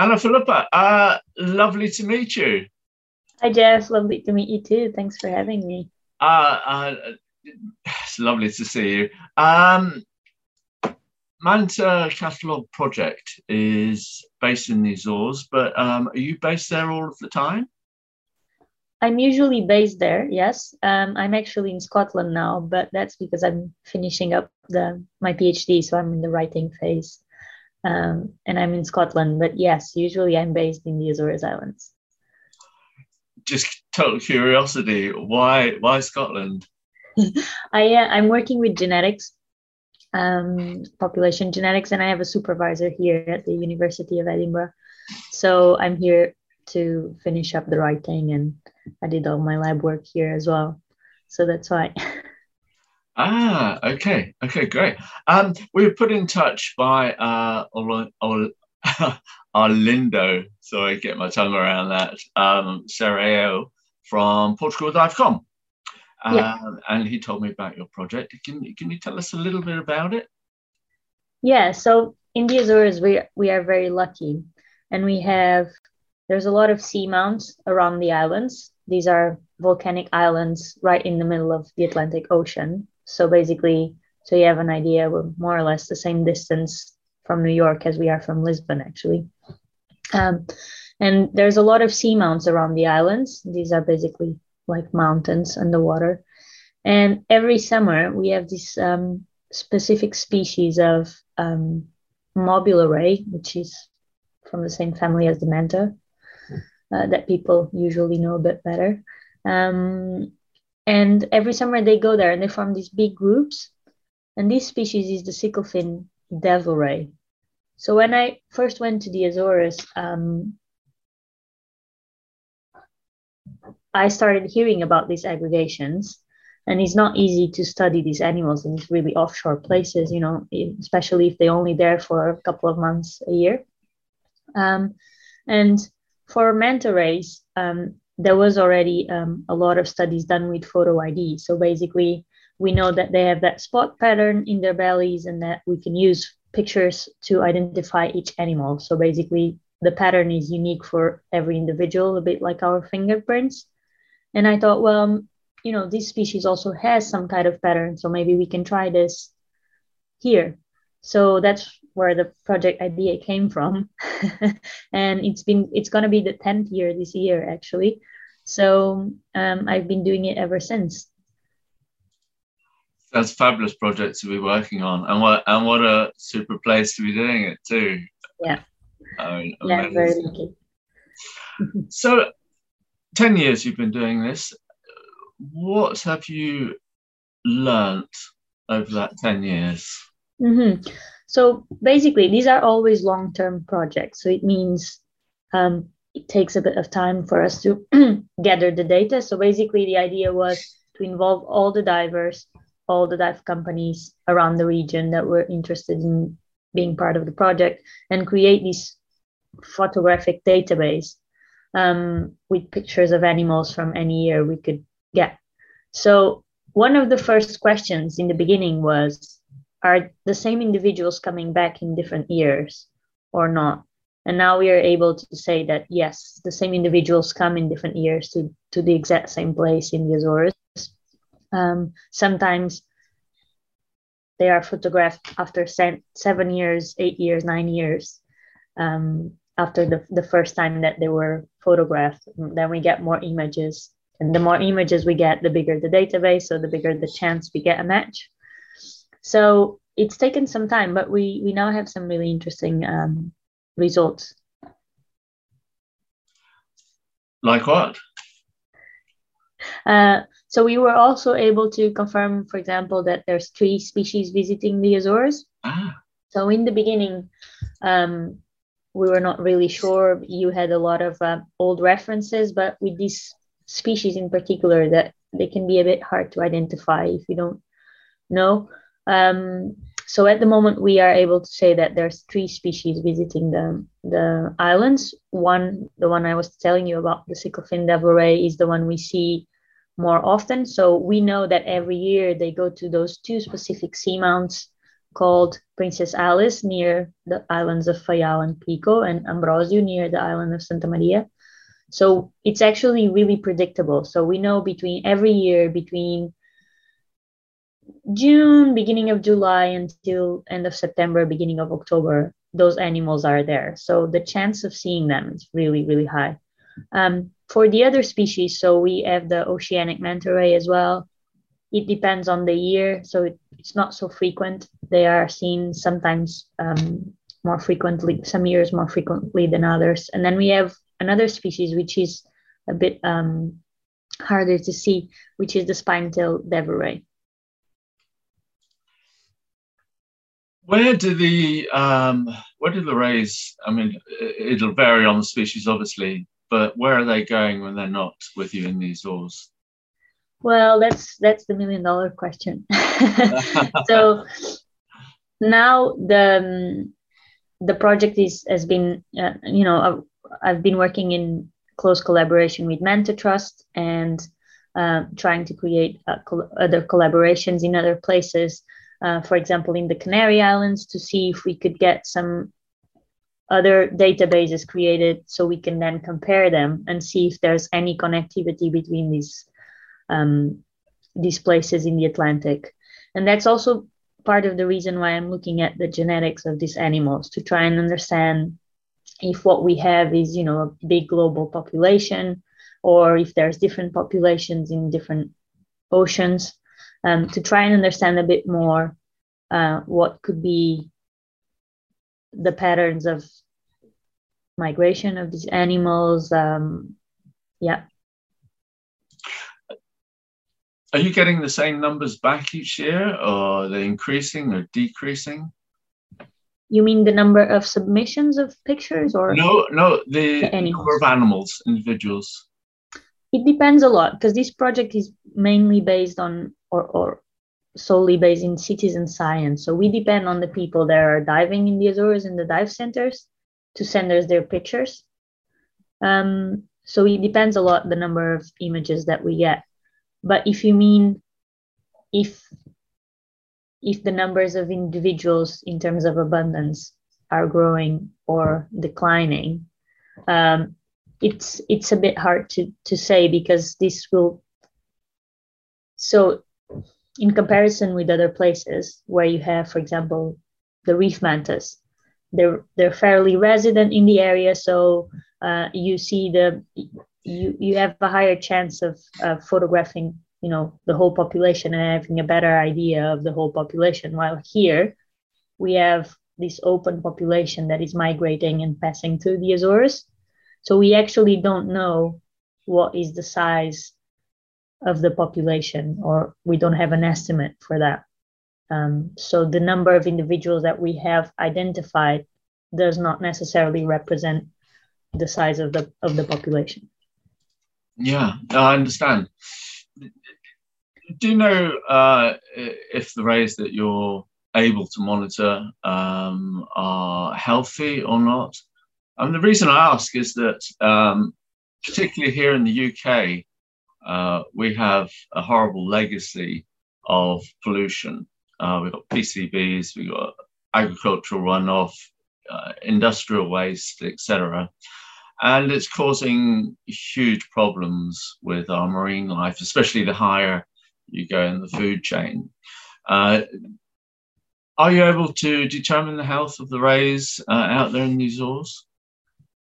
Ana Filipa, uh, lovely to meet you. Hi, Jeff. Lovely to meet you too. Thanks for having me. Uh, uh, it's lovely to see you. Um, Manta Catalogue Project is based in the Azores, but um, are you based there all of the time? I'm usually based there, yes. Um, I'm actually in Scotland now, but that's because I'm finishing up the my PhD, so I'm in the writing phase. Um, and I'm in Scotland, but yes, usually I'm based in the Azores Islands. Just total curiosity, why why Scotland? I uh, I'm working with genetics, um, population genetics, and I have a supervisor here at the University of Edinburgh. So I'm here to finish up the writing, and I did all my lab work here as well. So that's why. Ah, okay, okay, great. Um, we were put in touch by uh, Arlindo, sorry, get my tongue around that, um, Serrao from Portugal.com. Um, yeah. And he told me about your project. Can, can you tell us a little bit about it? Yeah, so in the Azores, we, we are very lucky. And we have, there's a lot of seamounts around the islands. These are volcanic islands right in the middle of the Atlantic Ocean. So basically, so you have an idea, we're more or less the same distance from New York as we are from Lisbon, actually. Um, and there's a lot of seamounts around the islands. These are basically like mountains underwater. And every summer we have this um, specific species of um, mobula ray, which is from the same family as the manta, uh, that people usually know a bit better. Um, and every summer they go there and they form these big groups. And this species is the sicklefin devil ray. So when I first went to the Azores, um, I started hearing about these aggregations. And it's not easy to study these animals in these really offshore places, you know, especially if they're only there for a couple of months a year. Um, and for manta rays, um, there was already um, a lot of studies done with photo ID. So basically, we know that they have that spot pattern in their bellies and that we can use pictures to identify each animal. So basically, the pattern is unique for every individual, a bit like our fingerprints. And I thought, well, you know, this species also has some kind of pattern. So maybe we can try this here. So that's where the project idea came from. and it's been, it's going to be the 10th year this year, actually. So um, I've been doing it ever since. That's a fabulous project to be working on, and what and what a super place to be doing it too. Yeah. I mean, yeah, very lucky. so, ten years you've been doing this. What have you learnt over that ten years? Mm-hmm. So basically, these are always long-term projects. So it means um, it takes a bit of time for us to gather the data. So basically, the idea was to involve all the divers, all the dive companies around the region that were interested in being part of the project and create this photographic database um, with pictures of animals from any year we could get. So one of the first questions in the beginning was, are the same individuals coming back in different years or not? And now we are able to say that yes, the same individuals come in different years to, to the exact same place in the Azores. Um, sometimes they are photographed after seven years, eight years, nine years um, after the, the first time that they were photographed. Then we get more images. And the more images we get, the bigger the database, so the bigger the chance we get a match. So it's taken some time, but we, we now have some really interesting um, results. Like what? Uh, so we were also able to confirm, for example, that there's three species visiting the Azores. Ah. So in the beginning, um, we were not really sure. You had a lot of uh, old references, but with these species in particular, that they can be a bit hard to identify if you don't know. Um, so at the moment, we are able to say that there's three species visiting the, the islands. One, the one I was telling you about, the sicklefin devil ray, is the one we see more often. So we know that every year they go to those two specific seamounts called Princess Alice near the islands of Faial and Pico, and Ambrosio near the island of Santa Maria. So it's actually really predictable. So we know between every year, between June, beginning of July until end of September, beginning of October, those animals are there. So the chance of seeing them is really, really high. Um, for the other species, so we have the oceanic manta ray as well. It depends on the year, so it, it's not so frequent. They are seen sometimes um, more frequently, some years more frequently than others. And then we have another species which is a bit um, harder to see, which is the spine-tailed devil ray. Where do the um, where do the rays? I mean, it'll vary on the species, obviously, but where are they going when they're not with you in the Azores? Well, that's that's the million dollar question. so now the um, the project is has been uh, you know I've, I've, been working in close collaboration with Manta Trust and uh, trying to create uh, other collaborations in other places uh, for example, in the Canary Islands to see if we could get some other databases created so we can then compare them and see if there's any connectivity between these um, these places in the Atlantic. And that's also part of the reason why I'm looking at the genetics of these animals to try and understand if what we have is, you know, a big global population or if there's different populations in different oceans um, to try and understand a bit more uh, what could be the patterns of migration of these animals. Um, yeah. Are you getting the same numbers back each year, or are they increasing or decreasing? You mean the number of submissions of pictures, or no, no, the, the number of animals, individuals. It depends a lot because this project is mainly based on or, or solely based in citizen science. So we depend on the people that are diving in the Azores in the dive centers to send us their pictures. Um, so it depends a lot the number of images that we get. But if you mean if if the numbers of individuals in terms of abundance are growing or declining, um, it's it's a bit hard to to say because this will so in comparison with other places where you have, for example, the reef mantas, they're they're fairly resident in the area, so uh, you see the you you have a higher chance of uh, photographing, you know, the whole population and having a better idea of the whole population. While here, we have this open population that is migrating and passing through the Azores, so we actually don't know what is the size of the population, or we don't have an estimate for that. Um, so the number of individuals that we have identified does not necessarily represent the size of the of the population. Yeah, I understand. Do you know uh, if the rays that you're able to monitor um, are healthy or not? And the reason I ask is that, um, particularly here in the UK, uh, we have a horrible legacy of pollution. Uh, we've got PCBs, we've got agricultural runoff, uh, industrial waste, etc. And it's causing huge problems with our marine life, especially the higher you go in the food chain. Uh, are you able to determine the health of the rays uh, out there in these Azores?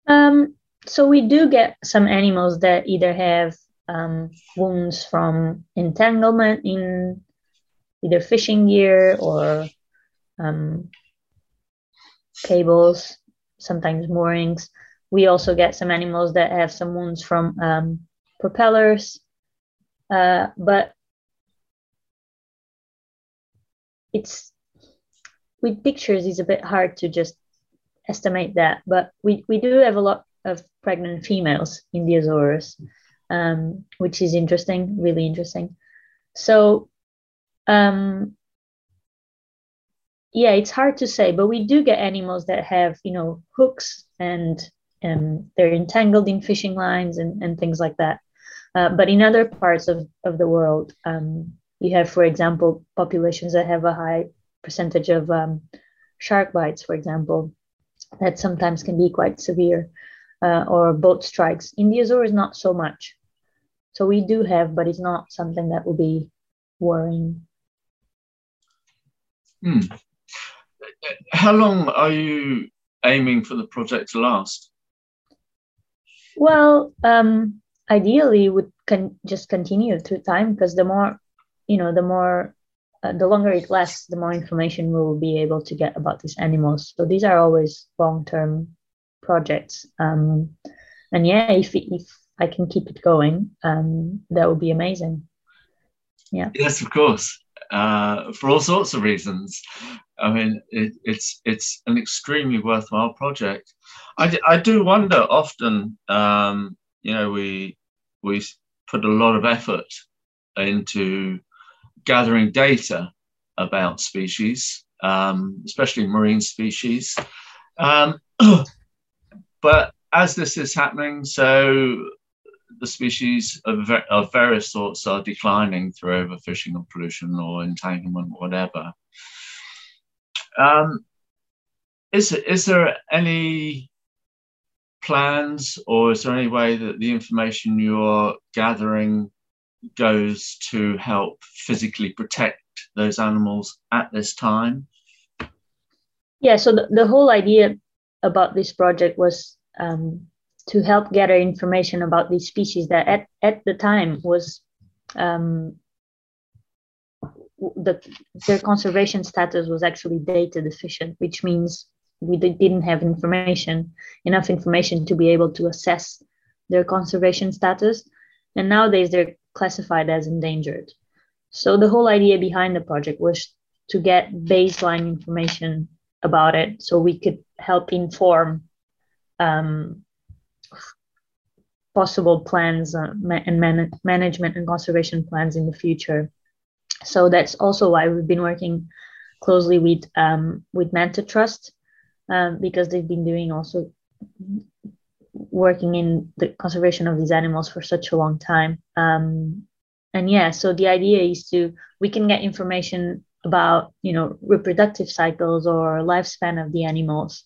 Um, so we do get some animals that either have um, wounds from entanglement in either fishing gear or um, cables, sometimes moorings. We also get some animals that have some wounds from um, propellers, uh, but it's with pictures it's a bit hard to just estimate that but we, we do have a lot of pregnant females in the azores um, which is interesting, really interesting. So, um, yeah, it's hard to say, but we do get animals that have, you know, hooks and and they're entangled in fishing lines and, and things like that. Uh, but in other parts of, of the world, um, you have, for example, populations that have a high percentage of um, shark bites, for example, that sometimes can be quite severe, uh, or boat strikes. In the Azores, not so much. So we do have, but it's not something that will be worrying. Hmm. How long are you aiming for the project to last? Well, um, ideally, would can just continue through time because the more, you know, the more, uh, the longer it lasts, the more information we'll be able to get about these animals. So these are always long-term projects. Um, and yeah, if if I can keep it going, um, that would be amazing. Yeah. Yes, of course. Uh, for all sorts of reasons. I mean, it, it's it's an extremely worthwhile project. I, I do wonder often. Um, you know, we we put a lot of effort into gathering data about species, um, especially marine species. Um, but as this is happening, so the species of, of various sorts are declining through overfishing or pollution or entanglement, whatever. Um, is, is there any plans or is there any way that the information you're gathering goes to help physically protect those animals at this time? Yeah, so the, the whole idea about this project was um, to help gather information about these species that at, at the time was um, the, their conservation status was actually data deficient, which means we didn't have information, enough information to be able to assess their conservation status. And nowadays they're classified as endangered. So the whole idea behind the project was to get baseline information about it so we could help inform um, possible plans uh, and man- management and conservation plans in the future. So that's also why we've been working closely with um, with Manta Trust um, because they've been doing also working in the conservation of these animals for such a long time. Um, and yeah, so the idea is to we can get information about you know reproductive cycles or lifespan of the animals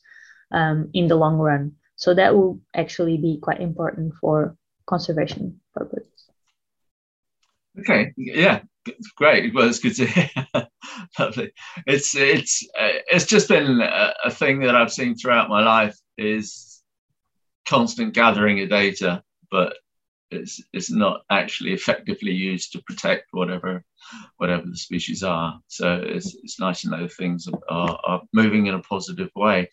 um, in the long run. So that will actually be quite important for conservation purposes. Okay, yeah, great. Well, it's good to hear. Lovely. It's it's uh, it's just been a, a, thing that I've seen throughout my life is constant gathering of data, but it's it's not actually effectively used to protect whatever whatever the species are. So it's it's nice to know things are, are moving in a positive way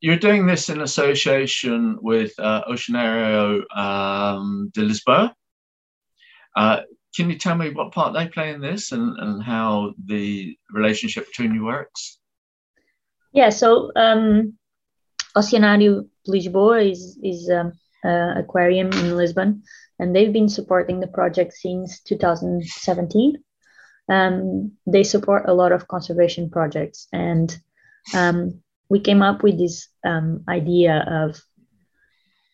you're doing this in association with uh, Oceanario um, de Lisboa. Uh, can you tell me what part they play in this and, and how the relationship between you works? Yeah, so um, Oceanario Lisboa is, is uh, aquarium in Lisbon, and they've been supporting the project since 2017. Um, they support a lot of conservation projects, and um, we came up with this um, idea of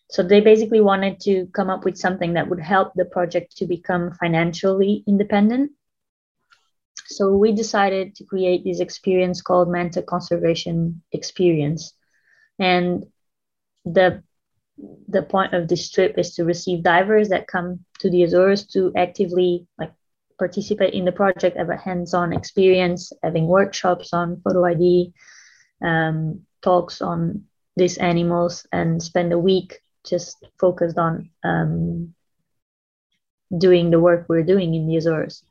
so they basically wanted to come up with something that would help the project to become financially independent. So we decided to create this experience called manta conservation experience. And the the point of this trip is to receive divers that come to the azores to actively like participate in the project have a hands-on experience having workshops on photo id um, talks on these animals and spend a week just focused on um, doing the work we're doing in the Azores.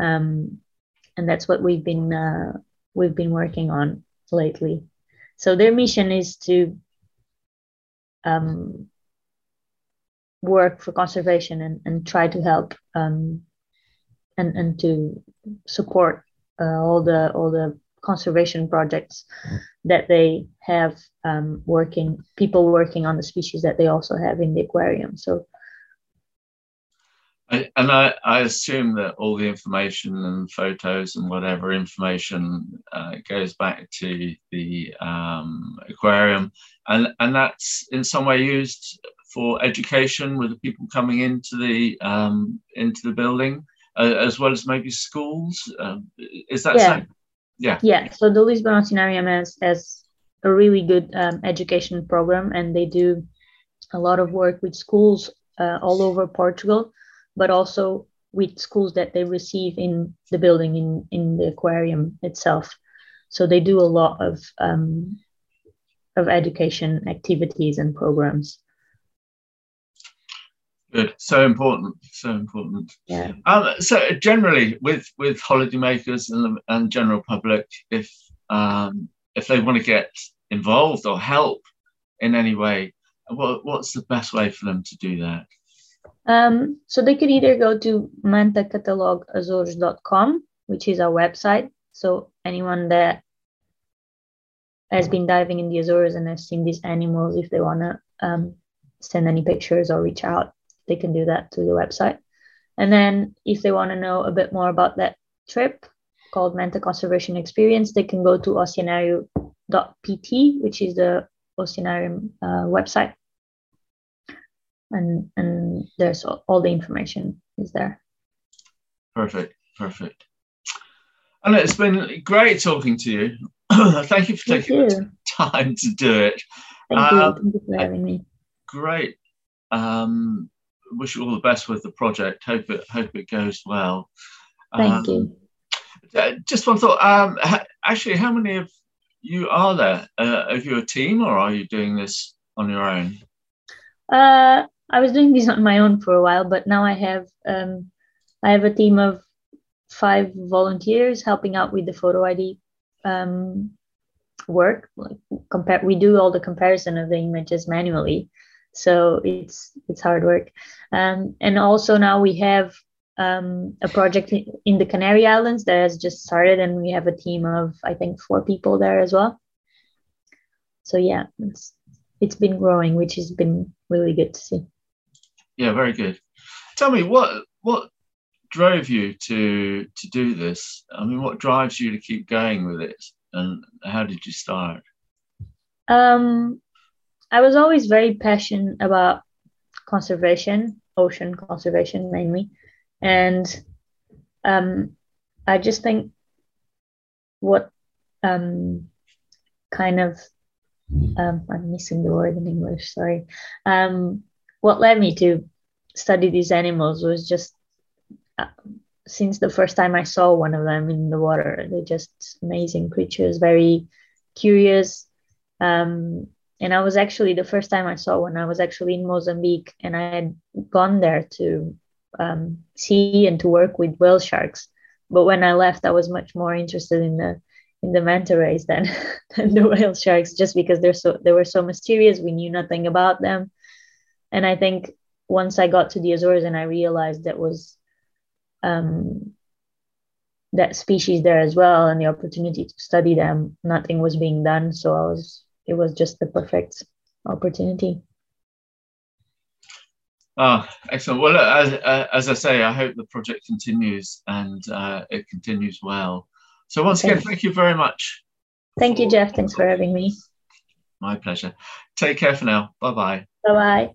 Um, and that's what we've been uh, we've been working on lately. So their mission is to um, work for conservation and, and try to help um, and, and to support uh, all the all the conservation projects that they have um, working people working on the species that they also have in the aquarium so I, and I, I assume that all the information and photos and whatever information uh, goes back to the um, aquarium and, and that's in some way used for education with the people coming into the um, into the building uh, as well as maybe schools. Um, is that yeah. Yeah. Yeah. So the Lisbon Oceanarium has, has a really good um, education program, and they do a lot of work with schools uh, all over Portugal, but also with schools that they receive in the building in in the aquarium itself. So they do a lot of um, of education activities and programs. Good, so important, so important. Yeah. Um, so generally, with with holidaymakers and and general public, if um, if they want to get involved or help in any way, what what's the best way for them to do that? Um, so they could either go to mantacatalogazores.com, which is our website. So anyone that has been diving in the Azores and has seen these animals, if they want to um, send any pictures or reach out, they can do that through the website. And then if they want to know a bit more about that trip called Manta Conservation Experience, they can go to oceanario.pt, which is the Oceanarium uh, website. And, and there's all, all the information is there. Perfect, perfect. And it's been great talking to you. Thank you for Thank taking you. the time to do it. Thank you. Um, Thank you for having me. Great. Um, wish you all the best with the project. Hope it hope it goes well. Thank Um, you. Just one thought. Um, actually, how many of you are there? Uh, are you a team, or are you doing this on your own? Uh, I was doing this on my own for a while, but now I have um, I have a team of five volunteers helping out with the photo ID um, work. Like compare, we do all the comparison of the images manually, so it's it's hard work. Um, and also now we have um, a project in the Canary Islands that has just started, and we have a team of I think four people there as well. So yeah, it's it's been growing, which has been really good to see. Yeah, very good. Tell me what what drove you to to do this? I mean, what drives you to keep going with it, and how did you start? Um, I was always very passionate about conservation, ocean conservation mainly, and um, I just think what um, kind of um, I'm missing the word in English. Sorry. Um, what led me to study these animals was just uh, since the first time I saw one of them in the water. They're just amazing creatures, very curious. Um, and I was actually the first time I saw one, I was actually in Mozambique and I had gone there to um, see and to work with whale sharks. But when I left, I was much more interested in the in the manta rays than, than the whale sharks, just because they're so they were so mysterious. We knew nothing about them, and I think once I got to the Azores and I realized that was um, that species there as well, and the opportunity to study them, nothing was being done. So I was it was just the perfect opportunity. Ah, excellent. Well, as, as I say, I hope the project continues and uh, it continues well. So once again, thank you very much. Thank you, Jeff. Thanks for having me. My pleasure. Take care for now. Bye bye. Bye bye.